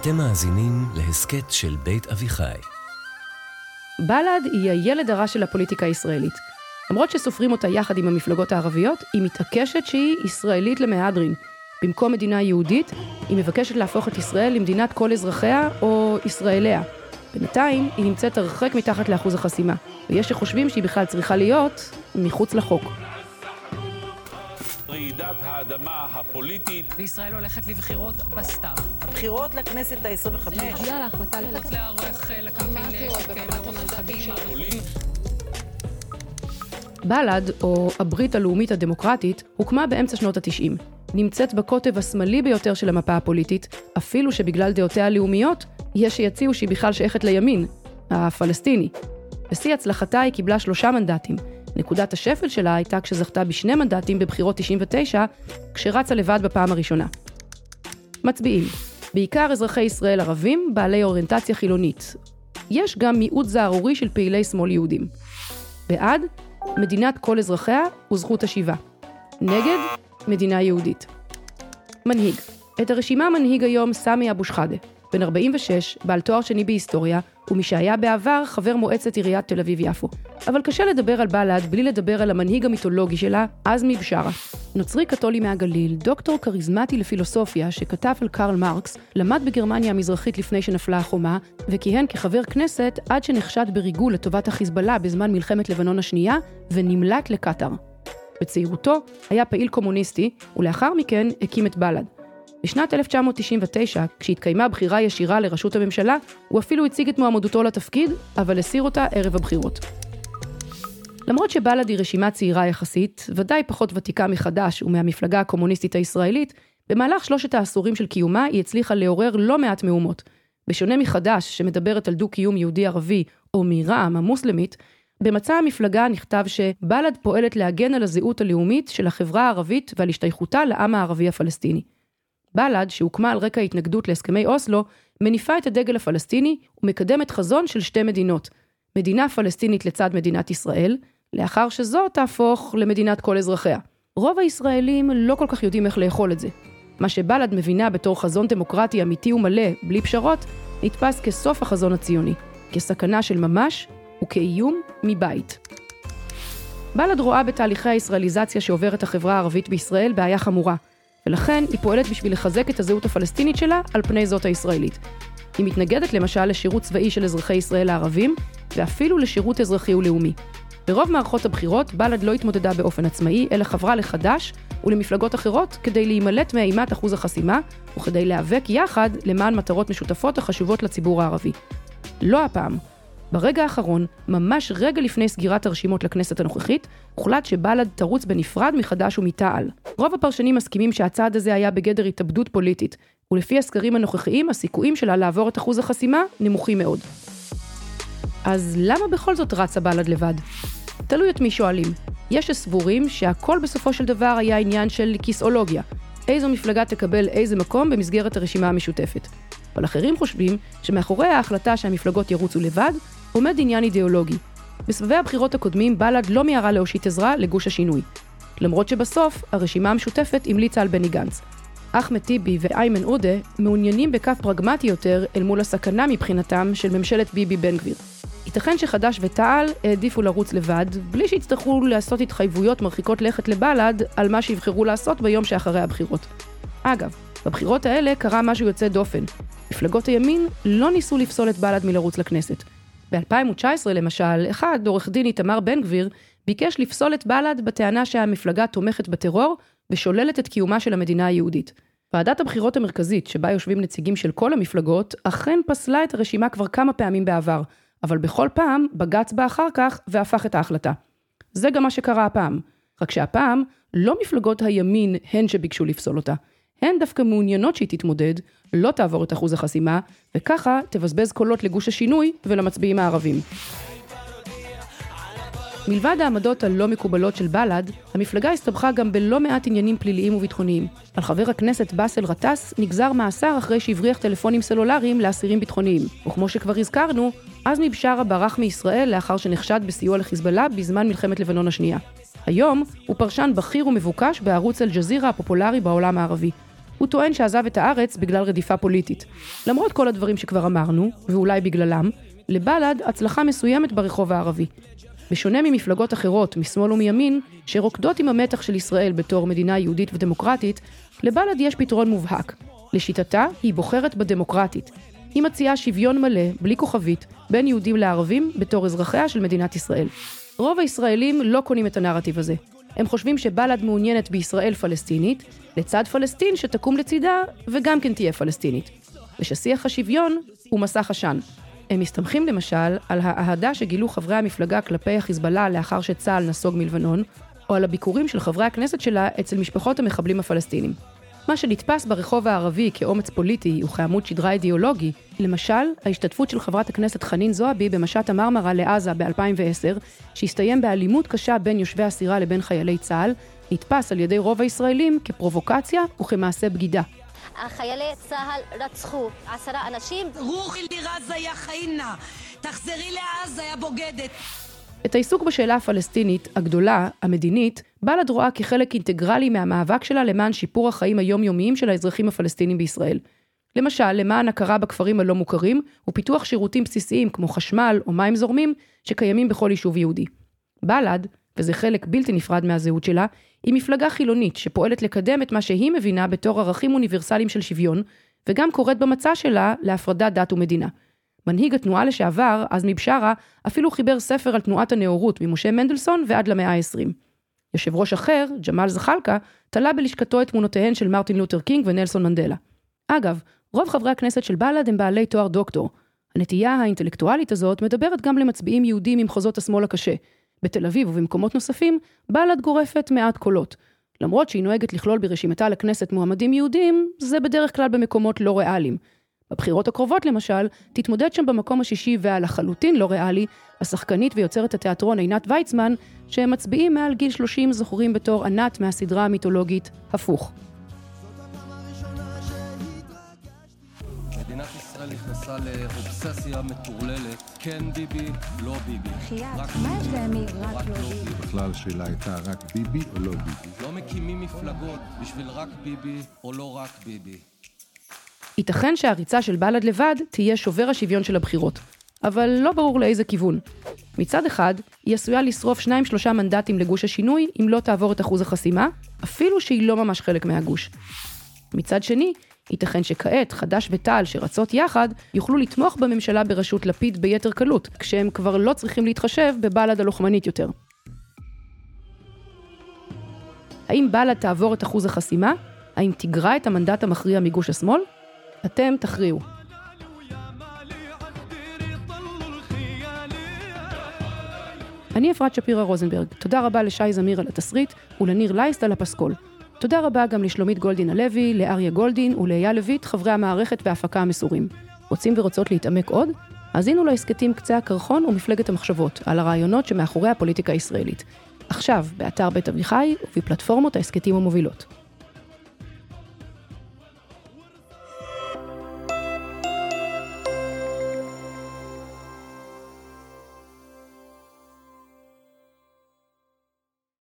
אתם מאזינים להסכת של בית אביחי. בל"ד היא הילד הרע של הפוליטיקה הישראלית. למרות שסופרים אותה יחד עם המפלגות הערביות, היא מתעקשת שהיא ישראלית למהדרין. במקום מדינה יהודית, היא מבקשת להפוך את ישראל למדינת כל אזרחיה או ישראליה. בינתיים, היא נמצאת הרחק מתחת לאחוז החסימה, ויש שחושבים שהיא בכלל צריכה להיות מחוץ לחוק. רעידת האדמה הפוליטית. וישראל הולכת לבחירות בסתיו. הבחירות לכנסת ה-25. בגלל ההחלטה לערוך לקמפיין חגים. בל"ד, או הברית הלאומית הדמוקרטית, הוקמה באמצע שנות התשעים. נמצאת בקוטב השמאלי ביותר של המפה הפוליטית, אפילו שבגלל דעותיה הלאומיות, יש שיציעו שהיא בכלל שייכת לימין, הפלסטיני. בשיא הצלחתה היא קיבלה שלושה מנדטים. נקודת השפל שלה הייתה כשזכתה בשני מנדטים בבחירות 99, כשרצה לבד בפעם הראשונה. מצביעים, בעיקר אזרחי ישראל ערבים בעלי אוריינטציה חילונית. יש גם מיעוט זערורי של פעילי שמאל יהודים. בעד, מדינת כל אזרחיה וזכות השיבה. נגד, מדינה יהודית. מנהיג. את הרשימה מנהיג היום סמי אבו שחאדה, בן 46, בעל תואר שני בהיסטוריה, ומי שהיה בעבר חבר מועצת עיריית תל אביב-יפו. אבל קשה לדבר על בל"ד בלי לדבר על המנהיג המיתולוגי שלה, עזמי בשארה. נוצרי קתולי מהגליל, דוקטור כריזמטי לפילוסופיה שכתב על קרל מרקס, למד בגרמניה המזרחית לפני שנפלה החומה, וכיהן כחבר כנסת עד שנחשד בריגול לטובת החיזבאללה בזמן מלחמת לבנון השנייה, ונמלט לקטאר. בצעירותו היה פעיל קומוניסטי, ולאחר מכן הקים את בל"ד. בשנת 1999, כשהתקיימה בחירה ישירה לראשות הממשלה, הוא אפילו הציג את מועמדותו לתפקיד, אבל הסיר אותה ערב הבחירות. למרות שבל"ד היא רשימה צעירה יחסית, ודאי פחות ותיקה מחד"ש ומהמפלגה הקומוניסטית הישראלית, במהלך שלושת העשורים של קיומה היא הצליחה לעורר לא מעט מהומות. בשונה מחד"ש, שמדברת על דו-קיום יהודי-ערבי, או מרע"מ המוסלמית, במצע המפלגה נכתב שבל"ד פועלת להגן על הזהות הלאומית של החברה הערבית ועל השתייכותה לעם הערבי הפלסטיני. בל"ד, שהוקמה על רקע ההתנגדות להסכמי אוסלו, מניפה את הדגל הפלסטיני ומקדמת חזון של שתי מדינות. מדינה פלסטינית לצד מדינת ישראל, לאחר שזו תהפוך למדינת כל אזרחיה. רוב הישראלים לא כל כך יודעים איך לאכול את זה. מה שבל"ד מבינה בתור חזון דמוקרטי אמיתי ומלא, בלי פשרות, נתפס כסוף החזון הציוני, כסכנה של ממש וכאיום מבית. בל"ד רואה בתהליכי הישראליזציה שעוברת החברה הערבית בישראל בעיה חמורה, ולכן היא פועלת בשביל לחזק את הזהות הפלסטינית שלה על פני זאת הישראלית. היא מתנגדת למשל לשירות צבאי של אזרחי ישראל הערבים, ואפילו לשירות אזרחי ולאומי. ברוב מערכות הבחירות, בל"ד לא התמודדה באופן עצמאי, אלא חברה לחד"ש ולמפלגות אחרות כדי להימלט מאימת אחוז החסימה, וכדי להיאבק יחד למען מטרות משותפות החשובות לציבור הערבי. לא הפעם. ברגע האחרון, ממש רגע לפני סגירת הרשימות לכנסת הנוכחית, הוחלט שבל"ד תרוץ בנפרד מחד"ש ומתע"ל. רוב הפרשנים מסכימים שהצעד הזה היה בגדר התאבדות פוליטית, ולפי הסקרים הנוכחיים, הסיכויים שלה לעבור את אחוז החסימה נמוכים מאוד. אז למה בכל זאת רצה בל"ד לבד? תלוי את מי שואלים. יש שסבורים שהכל בסופו של דבר היה עניין של כיסאולוגיה. איזו מפלגה תקבל איזה מקום במסגרת הרשימה המשותפת. אבל אחרים חושבים שמאחורי ההחלטה שהמפלגות ירוצו לבד, עומד עניין אידיאולוגי. בסבבי הבחירות הקודמים בל"ד לא מיהרה להושיט עזרה לגוש השינוי. למרות שבסוף הרשימה המשותפת המליצה על בני גנץ. אחמד טיבי ואיימן עודה מעוניינים בקו פרגמטי יותר אל מול הסכנה מבחינתם של ממשלת ביבי בן גביר. ייתכן שחד"ש ותע"ל העדיפו לרוץ לבד, בלי שיצטרכו לעשות התחייבויות מרחיקות לכת לבל"ד על מה שיבחרו לעשות ביום שאחרי הבחירות. אגב, בבחירות האלה קרה משהו יוצא דופן. מפלגות הימין לא ניסו לפסול את בל"ד מלרוץ לכנסת. ב-2019 למשל, אחד, עורך דין איתמר בן גביר, ביקש לפסול את בל"ד בטענה שהמפלגה תומכת בטרור ושוללת את קיומה של המדינה היהודית. ועדת הבחירות המרכזית, שבה יושבים נציגים של כל המפלגות, אכן פסלה את הרשימה כבר כמה פעמים בעבר, אבל בכל פעם בג"ץ בא אחר כך והפך את ההחלטה. זה גם מה שקרה הפעם, רק שהפעם לא מפלגות הימין הן שביקשו לפסול אותה, הן דווקא מעוניינות שהיא תתמודד, לא תעבור את אחוז החסימה, וככה תבזבז קולות לגוש השינוי ולמצביעים הערבים. מלבד העמדות הלא מקובלות של בל"ד, המפלגה הסתבכה גם בלא מעט עניינים פליליים וביטחוניים. על חבר הכנסת באסל גטאס נגזר מאסר אחרי שהבריח טלפונים סלולריים לאסירים ביטחוניים. וכמו שכבר הזכרנו, עזמי בשארה ברח מישראל לאחר שנחשד בסיוע לחיזבאללה בזמן מלחמת לבנון השנייה. היום הוא פרשן בכיר ומבוקש בערוץ אל-ג'זירה הפופולרי בעולם הערבי. הוא טוען שעזב את הארץ בגלל רדיפה פוליטית. למרות כל הדברים שכבר אמרנו, ואולי בגללם, לבל"ד הצלחה מסוימת ברחוב הערבי. בשונה ממפלגות אחרות, משמאל ומימין, שרוקדות עם המתח של ישראל בתור מדינה יהודית ודמוקרטית, לבל"ד יש פתרון מובהק. לשיטתה, היא בוחרת בדמוקרטית. היא מציעה שוויון מלא, בלי כוכבית, בין יהודים לערבים בתור אזרחיה של מדינת ישראל. רוב הישראלים לא קונים את הנרטיב הזה. הם חושבים שבל"ד מעוניינת בישראל פלסטינית, לצד פלסטין שתקום לצידה וגם כן תהיה פלסטינית. וששיח השוויון הוא מסך עשן. הם מסתמכים למשל על האהדה שגילו חברי המפלגה כלפי החיזבאללה לאחר שצה"ל נסוג מלבנון, או על הביקורים של חברי הכנסת שלה אצל משפחות המחבלים הפלסטינים. מה שנתפס ברחוב הערבי כאומץ פוליטי וכעמוד שדרה אידיאולוגי, למשל, ההשתתפות של חברת הכנסת חנין זועבי במשט המרמרה לעזה ב-2010, שהסתיים באלימות קשה בין יושבי הסירה לבין חיילי צה"ל, נתפס על ידי רוב הישראלים כפרובוקציה וכמעשה בגידה. חיילי צה"ל רצחו עשרה אנשים. רוחי לעזה יא חיינה, תחזרי לעזה יא בוגדת. את העיסוק בשאלה הפלסטינית, הגדולה, המדינית, בל"ד רואה כחלק אינטגרלי מהמאבק שלה למען שיפור החיים היומיומיים של האזרחים הפלסטינים בישראל. למשל, למען הכרה בכפרים הלא מוכרים, ופיתוח שירותים בסיסיים כמו חשמל או מים זורמים, שקיימים בכל יישוב יהודי. בל"ד, וזה חלק בלתי נפרד מהזהות שלה, היא מפלגה חילונית שפועלת לקדם את מה שהיא מבינה בתור ערכים אוניברסליים של שוויון, וגם קוראת במצע שלה להפרדת דת ומדינה. מנהיג התנועה לשעבר, עזמי בשארה, אפילו חיבר ספר על תנועת הנאורות ממשה מנדלסון ועד למאה ה-20. יושב ראש אחר, ג'מאל זחאלקה, תלה בלשכתו את תמונותיהן של מרטין לותר קינג ונלסון מנדלה. אגב, רוב חברי הכנסת של בל"ד הם בעלי תואר דוקטור. הנטייה האינטלקטואלית הזאת מדברת גם למצביעים יהודים ממחוזות השמאל הקשה. בתל אביב ובמקומות נוספים, בל"ד גורפת מעט קולות. למרות שהיא נוהגת לכלול ברשימתה לכנסת מועמדים יהודים, זה בדרך כלל במקומות לא ריאליים. בבחירות הקרובות למשל, תתמודד שם במקום השישי והלחלוטין לא ריאלי, השחקנית ויוצרת התיאטרון עינת ויצמן, שהם מצביעים מעל גיל 30 זוכרים בתור ענת מהסדרה המיתולוגית הפוך. מדינת ישראל נכנסה לאובססיה מטורללת, כן ביבי, לא ביבי. בחייאת, מה יש להם מרק לא ביבי? בכלל השאלה הייתה רק ביבי או לא ביבי. לא מקימים מפלגות בשביל רק ביבי או לא רק ביבי. ייתכן שהריצה של בל"ד לבד תהיה שובר השוויון של הבחירות, אבל לא ברור לאיזה כיוון. מצד אחד, היא עשויה לשרוף שניים שלושה מנדטים לגוש השינוי אם לא תעבור את אחוז החסימה, אפילו שהיא לא ממש חלק מהגוש. מצד שני, ייתכן שכעת חד"ש ותע"ל שרצות יחד, יוכלו לתמוך בממשלה בראשות לפיד ביתר קלות, כשהם כבר לא צריכים להתחשב בבל"ד הלוחמנית יותר. האם בל"ד תעבור את אחוז החסימה? האם תגרע את המנדט המכריע מגוש השמאל? אתם תכריעו. אני אפרת שפירא רוזנברג, תודה רבה לשי זמיר על התסריט ולניר לייסט על הפסקול. תודה רבה גם לשלומית גולדין הלוי, לאריה גולדין ולאייל לויט, חברי המערכת וההפקה המסורים. רוצים ורוצות להתעמק עוד? האזינו להסכתים קצה הקרחון ומפלגת המחשבות, על הרעיונות שמאחורי הפוליטיקה הישראלית. עכשיו, באתר בית אביחי ובפלטפורמות ההסכתים המובילות.